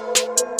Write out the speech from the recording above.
you